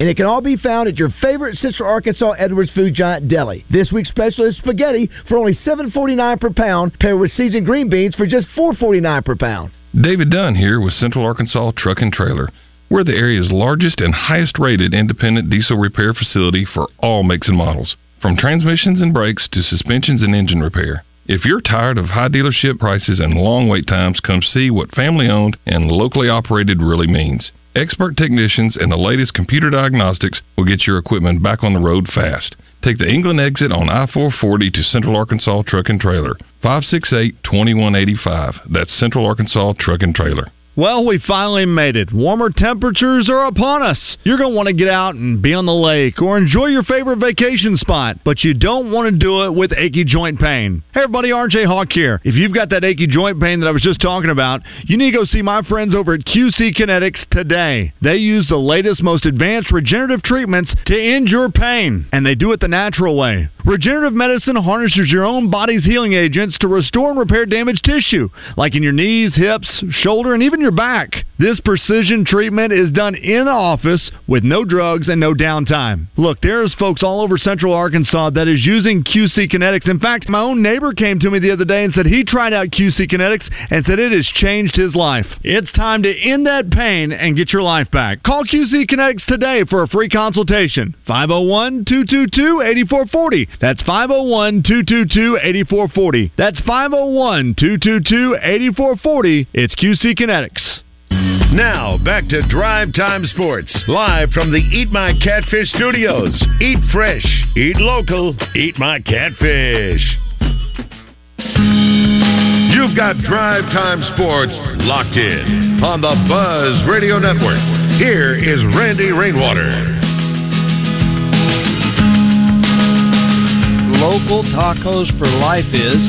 [SPEAKER 18] And it can all be found at your favorite Central Arkansas Edwards Food Giant deli. This week's special is spaghetti for only $7.49 per pound, paired with seasoned green beans for just $4.49 per pound.
[SPEAKER 19] David Dunn here with Central Arkansas Truck and Trailer. We're the area's largest and highest rated independent diesel repair facility for all makes and models, from transmissions and brakes to suspensions and engine repair. If you're tired of high dealership prices and long wait times, come see what family owned and locally operated really means. Expert technicians and the latest computer diagnostics will get your equipment back on the road fast. Take the England exit on I 440 to Central Arkansas Truck and Trailer. 568 2185. That's Central Arkansas Truck and Trailer.
[SPEAKER 20] Well, we finally made it. Warmer temperatures are upon us. You're going to want to get out and be on the lake or enjoy your favorite vacation spot, but you don't want to do it with achy joint pain. Hey, everybody, RJ Hawk here. If you've got that achy joint pain that I was just talking about, you need to go see my friends over at QC Kinetics today. They use the latest, most advanced regenerative treatments to end your pain, and they do it the natural way. Regenerative medicine harnesses your own body's healing agents to restore and repair damaged tissue, like in your knees, hips, shoulder, and even your back. This precision treatment is done in office with no drugs and no downtime. Look, there's folks all over central Arkansas that is using QC Kinetics. In fact, my own neighbor came to me the other day and said he tried out QC Kinetics and said it has changed his life. It's time to end that pain and get your life back. Call QC Kinetics today for a free consultation. 501 222 8440. That's 501 222 8440. That's 501 222 8440. It's QC Kinetics.
[SPEAKER 3] Now, back to Drive Time Sports, live from the Eat My Catfish studios. Eat fresh, eat local, eat my catfish. You've got Drive Time Sports locked in on the Buzz Radio Network. Here is Randy Rainwater.
[SPEAKER 4] Local tacos for life is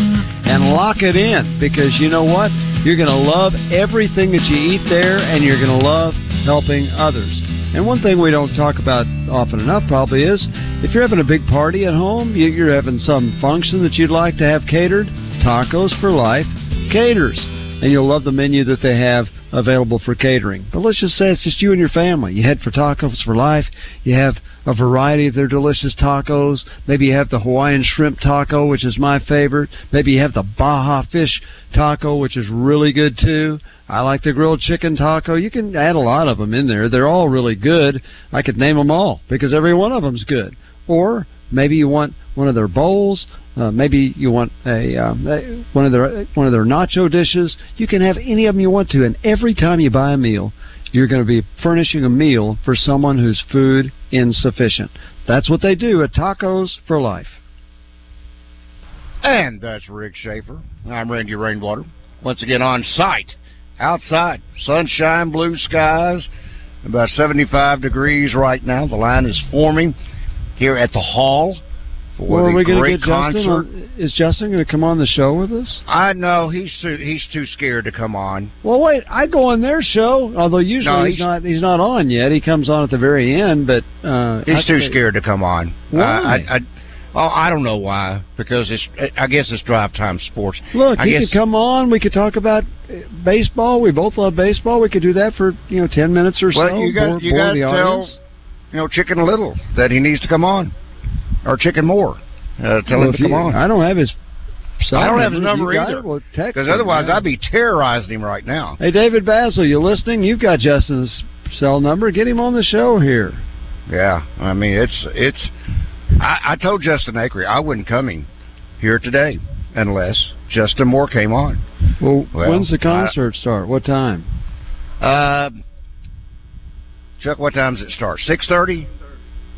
[SPEAKER 4] and lock it in because you know what you're going to love everything that you eat there and you're going to love helping others and one thing we don't talk about often enough probably is if you're having a big party at home you're having some function that you'd like to have catered tacos for life caters and you'll love the menu that they have available for catering. But let's just say it's just you and your family. You head for Tacos for Life. You have a variety of their delicious tacos. Maybe you have the Hawaiian shrimp taco, which is my favorite. Maybe you have the Baja fish taco, which is really good too. I like the grilled chicken taco. You can add a lot of them in there. They're all really good. I could name them all because every one of them's good. Or maybe you want one of their bowls. Uh, maybe you want a um, one of their one of their nacho dishes. You can have any of them you want to, and every time you buy a meal, you're going to be furnishing a meal for someone who's food insufficient. That's what they do at Tacos for Life.
[SPEAKER 1] And that's Rick Shaeffer. I'm Randy Rainwater. Once again on site, outside, sunshine, blue skies, about 75 degrees right now. The line is forming here at the hall for
[SPEAKER 4] Well, are
[SPEAKER 1] the
[SPEAKER 4] we going to
[SPEAKER 1] great
[SPEAKER 4] get Justin?
[SPEAKER 1] concert.
[SPEAKER 4] On, is Justin going to come on the show with us?
[SPEAKER 1] I know he's too he's too scared to come on.
[SPEAKER 4] Well, wait. I go on their show, although usually
[SPEAKER 1] No,
[SPEAKER 4] he's,
[SPEAKER 1] he's-
[SPEAKER 4] not. He's not on yet. He comes on at the very end, but uh,
[SPEAKER 1] He's
[SPEAKER 4] I
[SPEAKER 1] too scared to come on.
[SPEAKER 4] Why?
[SPEAKER 1] I, I, I, oh, I don't know why. Because it's I guess it's drive time sports.
[SPEAKER 4] Look,
[SPEAKER 1] I
[SPEAKER 4] he
[SPEAKER 1] guess
[SPEAKER 4] could come on. We could talk about uh, baseball. We both love baseball. We could do that for you know ten minutes or
[SPEAKER 1] well,
[SPEAKER 4] so.
[SPEAKER 1] you got
[SPEAKER 4] bore-
[SPEAKER 1] you got to tell
[SPEAKER 4] audience.
[SPEAKER 1] you know Chicken Little that he needs to come on, or Chicken Moore. Uh, tell
[SPEAKER 4] Well,
[SPEAKER 1] him to come
[SPEAKER 4] you-
[SPEAKER 1] on.
[SPEAKER 4] I don't have his. cell
[SPEAKER 1] I don't have his number either.
[SPEAKER 4] it, well,
[SPEAKER 1] Because otherwise,
[SPEAKER 4] yeah.
[SPEAKER 1] I'd be terrorizing him right now.
[SPEAKER 4] Hey, David Basil, you listening? You've got Justin's cell number. Get him on the show here.
[SPEAKER 1] Yeah, I mean it's it's. I, I told Justin Acre I wasn't coming here today unless Justin Moore came on.
[SPEAKER 4] Well,
[SPEAKER 1] Well,
[SPEAKER 4] when's the
[SPEAKER 1] I-
[SPEAKER 4] concert start? What time?
[SPEAKER 1] Uh, Chuck, what time does it start? Six thirty,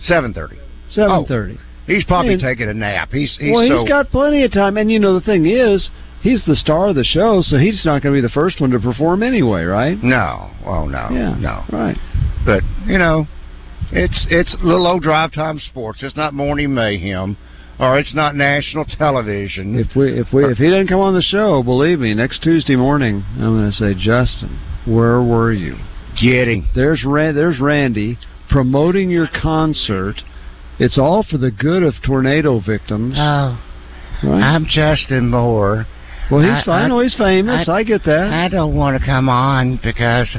[SPEAKER 1] seven thirty.
[SPEAKER 4] Seven thirty.
[SPEAKER 1] He's probably
[SPEAKER 4] And-
[SPEAKER 1] taking a nap. He's he's
[SPEAKER 4] well,
[SPEAKER 1] so
[SPEAKER 4] he's got plenty of time, and you know the thing is, he's the star of the show, so he's not going to be the first one to perform anyway, right?
[SPEAKER 1] no. Oh no,
[SPEAKER 4] Yeah,
[SPEAKER 1] no.
[SPEAKER 4] Right.
[SPEAKER 1] But you know, it's it's little old drive time sports. It's not morning mayhem, or it's not national television.
[SPEAKER 4] If we if we if he didn't come on the show, believe me, next Tuesday morning, I'm going to say, Justin, where were you?
[SPEAKER 1] Getting
[SPEAKER 4] there's Ran- there's Randy promoting your concert. It's all for the good of tornado victims.
[SPEAKER 1] Oh,
[SPEAKER 4] Right.
[SPEAKER 1] I'm Justin Moore.
[SPEAKER 4] Well, he's
[SPEAKER 1] I-
[SPEAKER 4] fine.
[SPEAKER 1] I-
[SPEAKER 4] oh, he's famous. I, get that.
[SPEAKER 1] I don't want to come on because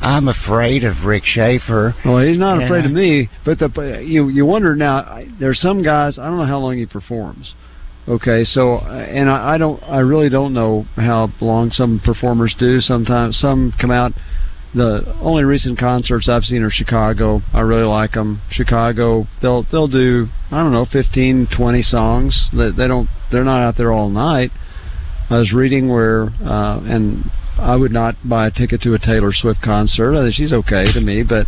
[SPEAKER 1] I'm afraid of Rick Shaeffer.
[SPEAKER 4] Well, he's not afraid of me, but the you you wonder now. I, there's some guys. I don't know how long he performs. Okay, so uh, and I, I don't. I really don't know how long some performers do. Sometimes some come out. The only recent concerts I've seen are Chicago. I really like them. Chicago. They'll they'll do I don't know 15, 20 songs. They, they don't. They're not out there all night. I was reading where, uh, and I would not buy a ticket to a Taylor Swift concert. Uh, She's okay to me, but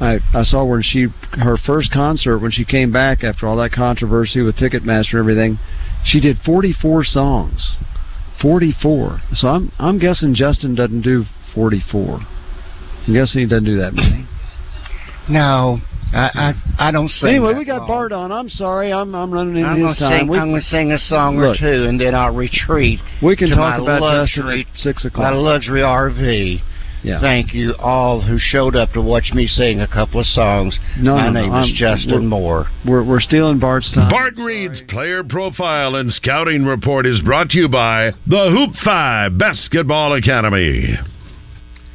[SPEAKER 4] I I saw where she her first concert when she came back after all that controversy with Ticketmaster and everything, she did 44 songs. 44. So I'm I'm guessing Justin doesn't do 44. I'm guessing he doesn't do that many.
[SPEAKER 1] No, I I, I don't sing.
[SPEAKER 4] anyway,
[SPEAKER 1] that
[SPEAKER 4] we got
[SPEAKER 1] long.
[SPEAKER 4] Bart on. I'm sorry. I'm I'm running into
[SPEAKER 1] I'm
[SPEAKER 4] his
[SPEAKER 1] gonna
[SPEAKER 4] time.
[SPEAKER 1] sing.
[SPEAKER 4] We-
[SPEAKER 1] I'm gonna sing a song
[SPEAKER 4] Look,
[SPEAKER 1] or two, and then I'll retreat.
[SPEAKER 4] We can
[SPEAKER 1] to
[SPEAKER 4] talk
[SPEAKER 1] my
[SPEAKER 4] about Justin
[SPEAKER 1] luxury,
[SPEAKER 4] at six
[SPEAKER 1] my
[SPEAKER 4] o'clock.
[SPEAKER 1] luxury RV.
[SPEAKER 4] Yeah.
[SPEAKER 1] Thank you all who showed up to watch me sing a couple of songs.
[SPEAKER 4] No,
[SPEAKER 1] my
[SPEAKER 4] no, no,
[SPEAKER 1] name
[SPEAKER 4] I'm-
[SPEAKER 1] is Justin
[SPEAKER 4] we're-
[SPEAKER 1] Moore.
[SPEAKER 4] We're we're stealing Bart's time.
[SPEAKER 3] Bart Reed's player profile and scouting report is brought to you by the Hoop Five Basketball Academy.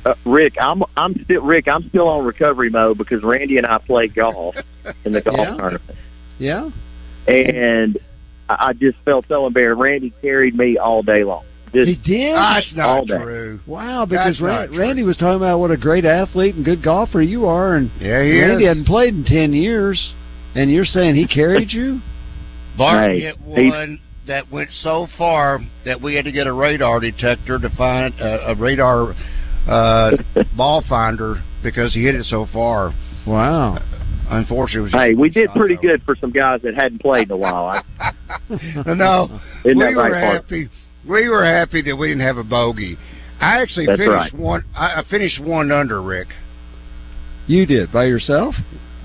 [SPEAKER 14] Uh, Rick, I'm I'm still Rick. I'm still on recovery mode because Randy and I play golf in the golf
[SPEAKER 4] Yeah?
[SPEAKER 14] tournament,
[SPEAKER 4] Yeah.
[SPEAKER 14] and I I just felt so embarrassed. Randy carried me all day long. Just
[SPEAKER 4] He did.
[SPEAKER 1] That's not
[SPEAKER 14] all day.
[SPEAKER 1] true.
[SPEAKER 4] Wow, because
[SPEAKER 1] That's
[SPEAKER 4] Ran-
[SPEAKER 1] not true.
[SPEAKER 4] Randy was talking about what a great athlete and good golfer you are, and
[SPEAKER 1] Yeah, he
[SPEAKER 4] Randy
[SPEAKER 1] is.
[SPEAKER 4] hadn't played in ten years, and you're saying he carried you? (laughs)
[SPEAKER 1] Bart
[SPEAKER 14] Hey,
[SPEAKER 1] hit one that went so far that we had to get a radar detector to find uh, a radar uh, (laughs) ball finder because he hit it so far.
[SPEAKER 4] Wow.
[SPEAKER 1] Unfortunately, it was
[SPEAKER 14] Hey, we did
[SPEAKER 1] shot,
[SPEAKER 14] pretty
[SPEAKER 1] though.
[SPEAKER 14] good for some guys that hadn't played in a while. I, (laughs)
[SPEAKER 1] no, (laughs)
[SPEAKER 14] Isn't
[SPEAKER 1] we
[SPEAKER 14] that
[SPEAKER 1] were
[SPEAKER 14] right, Bart?
[SPEAKER 1] happy. We were happy that we didn't have a bogey. I actually
[SPEAKER 14] That's
[SPEAKER 1] finished
[SPEAKER 14] right.
[SPEAKER 1] one. I, I finished one under Rick
[SPEAKER 4] You did by yourself?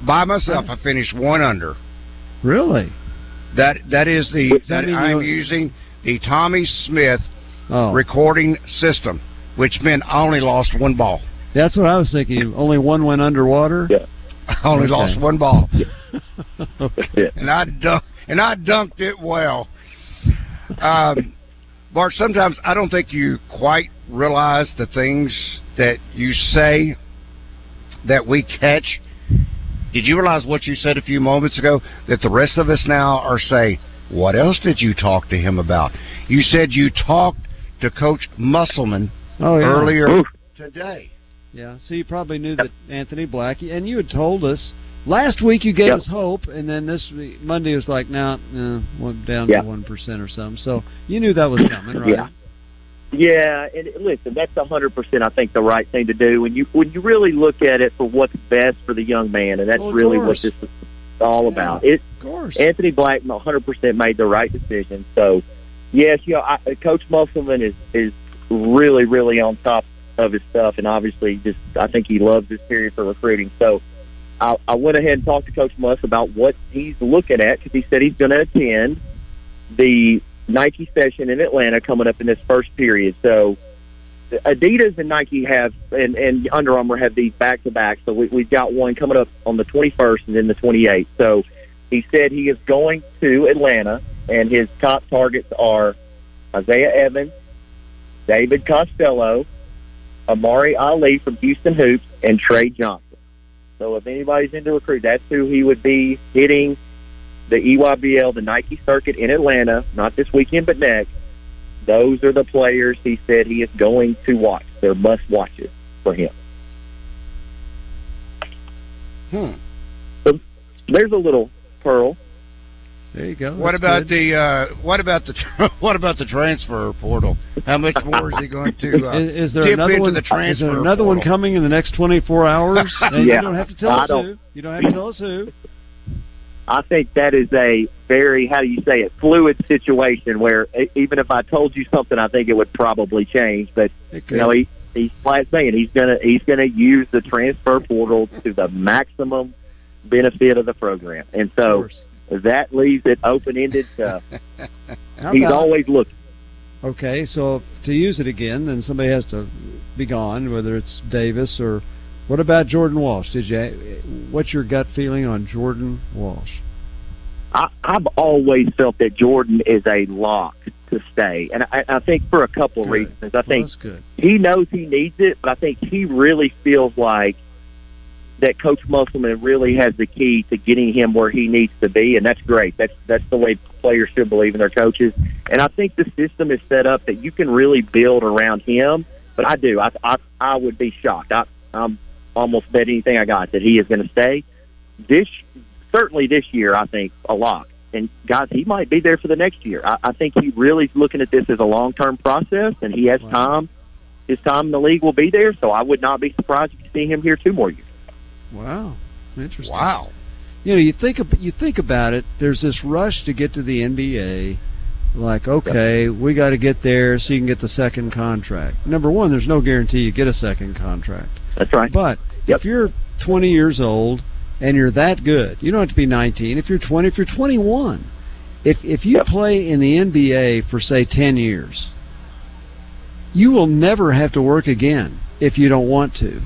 [SPEAKER 1] by myself. I finished one under.
[SPEAKER 4] Really?
[SPEAKER 1] That that is the
[SPEAKER 4] Does
[SPEAKER 1] that
[SPEAKER 4] that
[SPEAKER 1] I'm using the Tommy Smith
[SPEAKER 4] Oh,
[SPEAKER 1] recording system, which meant I only lost one ball.
[SPEAKER 4] that's what I was thinking. Only one went underwater.
[SPEAKER 14] Yeah. (laughs)
[SPEAKER 1] I only
[SPEAKER 4] Okay.
[SPEAKER 1] lost one ball, (laughs)
[SPEAKER 4] okay.
[SPEAKER 1] and I dunk, and I dunked it well. Um, Bart, sometimes I don't think you quite realize the things that you say that we catch. Did you realize what you said a few moments ago? That the rest of us now are saying, "What else did you talk to him about?" You said you talked to Coach Musselman
[SPEAKER 4] Oh yeah.
[SPEAKER 1] earlier
[SPEAKER 14] Oof.
[SPEAKER 1] today.
[SPEAKER 4] Yeah. So you probably knew that Anthony Black, and you had told us last week. You gave
[SPEAKER 14] Yep.
[SPEAKER 4] us hope, and then this Monday was like, now nah, went down
[SPEAKER 14] Yeah.
[SPEAKER 4] to one percent or something." So you knew that was coming, right?
[SPEAKER 14] Yeah. Yeah, and listen, that's a hundred percent. I think the right thing to do when you when you really look at it for what's best for the young man, and that's
[SPEAKER 4] Well, of
[SPEAKER 14] really what this is all
[SPEAKER 4] Yeah.
[SPEAKER 14] about. It
[SPEAKER 4] Of course.
[SPEAKER 14] Anthony Black, one hundred percent made the right decision. So, yes, you know, I, Coach Musselman is is really really on top of his stuff, and obviously, just I think he loves this period for recruiting. So, I, I went ahead and talked to Coach Muss about what he's looking at because he said he's going to attend the Nike session in Atlanta coming up in this first period. So. Adidas and Nike have, and, and Under Armour have these back to back. So we, we've got one coming up on the 21st and then the 28th. So he said he is going to Atlanta, and his top targets are Isaiah Evans, David Castillo, Amari Ali from Houston Hoops, and Trey Johnson. So if anybody's into recruit, that's who he would be hitting the EYBL, the Nike circuit in Atlanta, not this weekend, but next. Those are the players he said he is going to watch. They're must watches for him.
[SPEAKER 1] Hmm.
[SPEAKER 14] So there's a little pearl.
[SPEAKER 4] There you go.
[SPEAKER 1] What
[SPEAKER 4] That's
[SPEAKER 1] about
[SPEAKER 4] good.
[SPEAKER 1] the uh, what about the (laughs) what about the transfer portal? How much more is he going to (laughs) uh,
[SPEAKER 4] is, is there
[SPEAKER 1] dip
[SPEAKER 4] another
[SPEAKER 1] into
[SPEAKER 4] one?
[SPEAKER 1] the
[SPEAKER 4] is there another one coming in the next 24 hours? (laughs) And
[SPEAKER 14] Yeah.
[SPEAKER 4] You don't have to tell
[SPEAKER 14] I
[SPEAKER 4] us
[SPEAKER 14] don't-
[SPEAKER 4] who. You don't have to tell us who.
[SPEAKER 14] I think that is a very how do you say it fluid situation where even if I told you something, I think it would probably change. But you know, he he's flat saying he's gonna he's gonna use the transfer portal to the maximum benefit of the program, and so that leaves it open ended. To,
[SPEAKER 4] uh, (laughs)
[SPEAKER 14] he's always looking.
[SPEAKER 4] Okay, so to use it again, then somebody has to be gone, whether it's Davis or what about Jordan Walsh? Did you? What's your gut feeling on Jordan Walsh?
[SPEAKER 14] I, I've always felt that Jordan is a lock to stay, and I, I think for a couple of reasons. I think
[SPEAKER 4] that's good.
[SPEAKER 14] he knows he needs it, but I think he really feels like that Coach Musselman really has the key to getting him where he needs to be, and that's great. That's that's the way players should believe in their coaches, and I think the system is set up that you can really build around him. But I do, I I, I would be shocked. I, I'm almost bet anything I got that he is going to stay. This certainly this year, I think a lot. And guys, he might be there for the next year. I, I think he really is looking at this as a long term process, and he has time. His time in the league will be there, so I would not be surprised to see him here two more years.
[SPEAKER 4] Wow, interesting.
[SPEAKER 1] Wow.
[SPEAKER 4] You know, you think ab- you think about it. There's this rush to get to the NBA. Like, okay, we got to get there so you can get the second contract. Number one, there's no guarantee you get a second contract.
[SPEAKER 14] That's right.
[SPEAKER 4] But if you're 20 years old and you're that good, you don't have to be 19. If you're 20, if you're 21, if if you play in the NBA for say 10 years, you will never have to work again if you don't want to.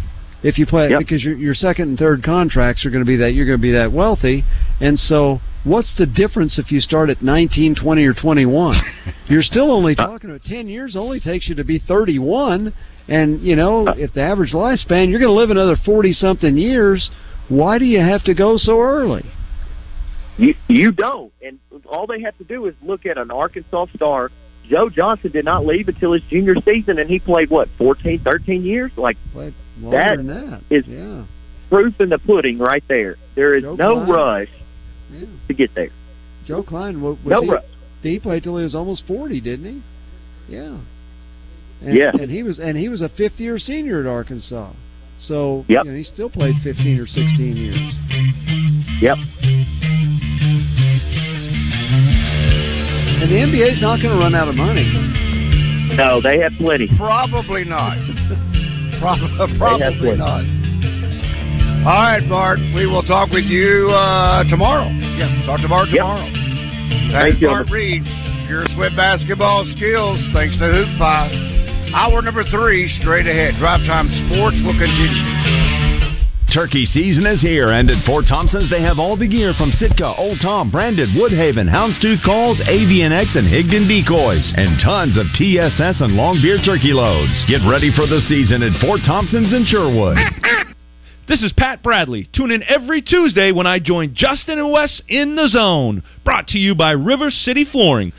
[SPEAKER 4] If you play because your your second and third contracts are going to be that you're going to be that wealthy, and so what's the difference if you start at 19, 20, or 21? (laughs) you're still only uh. talking about 10 years. Only takes you to be 31, and you know uh. if the average lifespan you're going to live another 40 something years. Why do you have to go so early?
[SPEAKER 14] You you don't, and all they have to do is look at an Arkansas star. Joe Johnson did not leave until his junior season, and he played what 14, 13 years. Like that
[SPEAKER 4] than that.
[SPEAKER 14] is
[SPEAKER 4] yeah.
[SPEAKER 14] proof in the pudding right there. There is
[SPEAKER 4] Joe
[SPEAKER 14] no
[SPEAKER 4] Kleine.
[SPEAKER 14] rush
[SPEAKER 4] Yeah.
[SPEAKER 14] to get there.
[SPEAKER 4] Joe Kleine was
[SPEAKER 14] No
[SPEAKER 4] he,
[SPEAKER 14] rush.
[SPEAKER 4] he played till he was almost forty, didn't he? Yeah. And,
[SPEAKER 14] Yeah.
[SPEAKER 4] And he was and he was a fifth year senior at Arkansas. So
[SPEAKER 14] Yep.
[SPEAKER 4] you know, he still played fifteen or sixteen years.
[SPEAKER 14] Yep.
[SPEAKER 4] And the NBA's not going to run out of money.
[SPEAKER 14] No, they have plenty.
[SPEAKER 1] Probably not. (laughs) Probably, probably not. All right, Bart. We will talk with you uh, tomorrow. Yeah, talk to Bart tomorrow. Thanks,
[SPEAKER 14] Thank you.
[SPEAKER 1] Bart Reed. Your Swift basketball skills, thanks to Hoop Five. Hour number three, straight ahead. Drive Time Sports will continue.
[SPEAKER 7] Turkey season is here, and at Fort Thompson's they have all the gear from Sitka, Old Tom, Branded, Woodhaven, Houndstooth Calls, Avian-X, and Higdon decoys, and tons of TSS and Long Beard turkey loads. Get ready for the season at Fort Thompson's in Sherwood.
[SPEAKER 21] This is Pat Bradley. Tune in every Tuesday when I join Justin and Wes in the Zone. Brought to you by River City Flooring.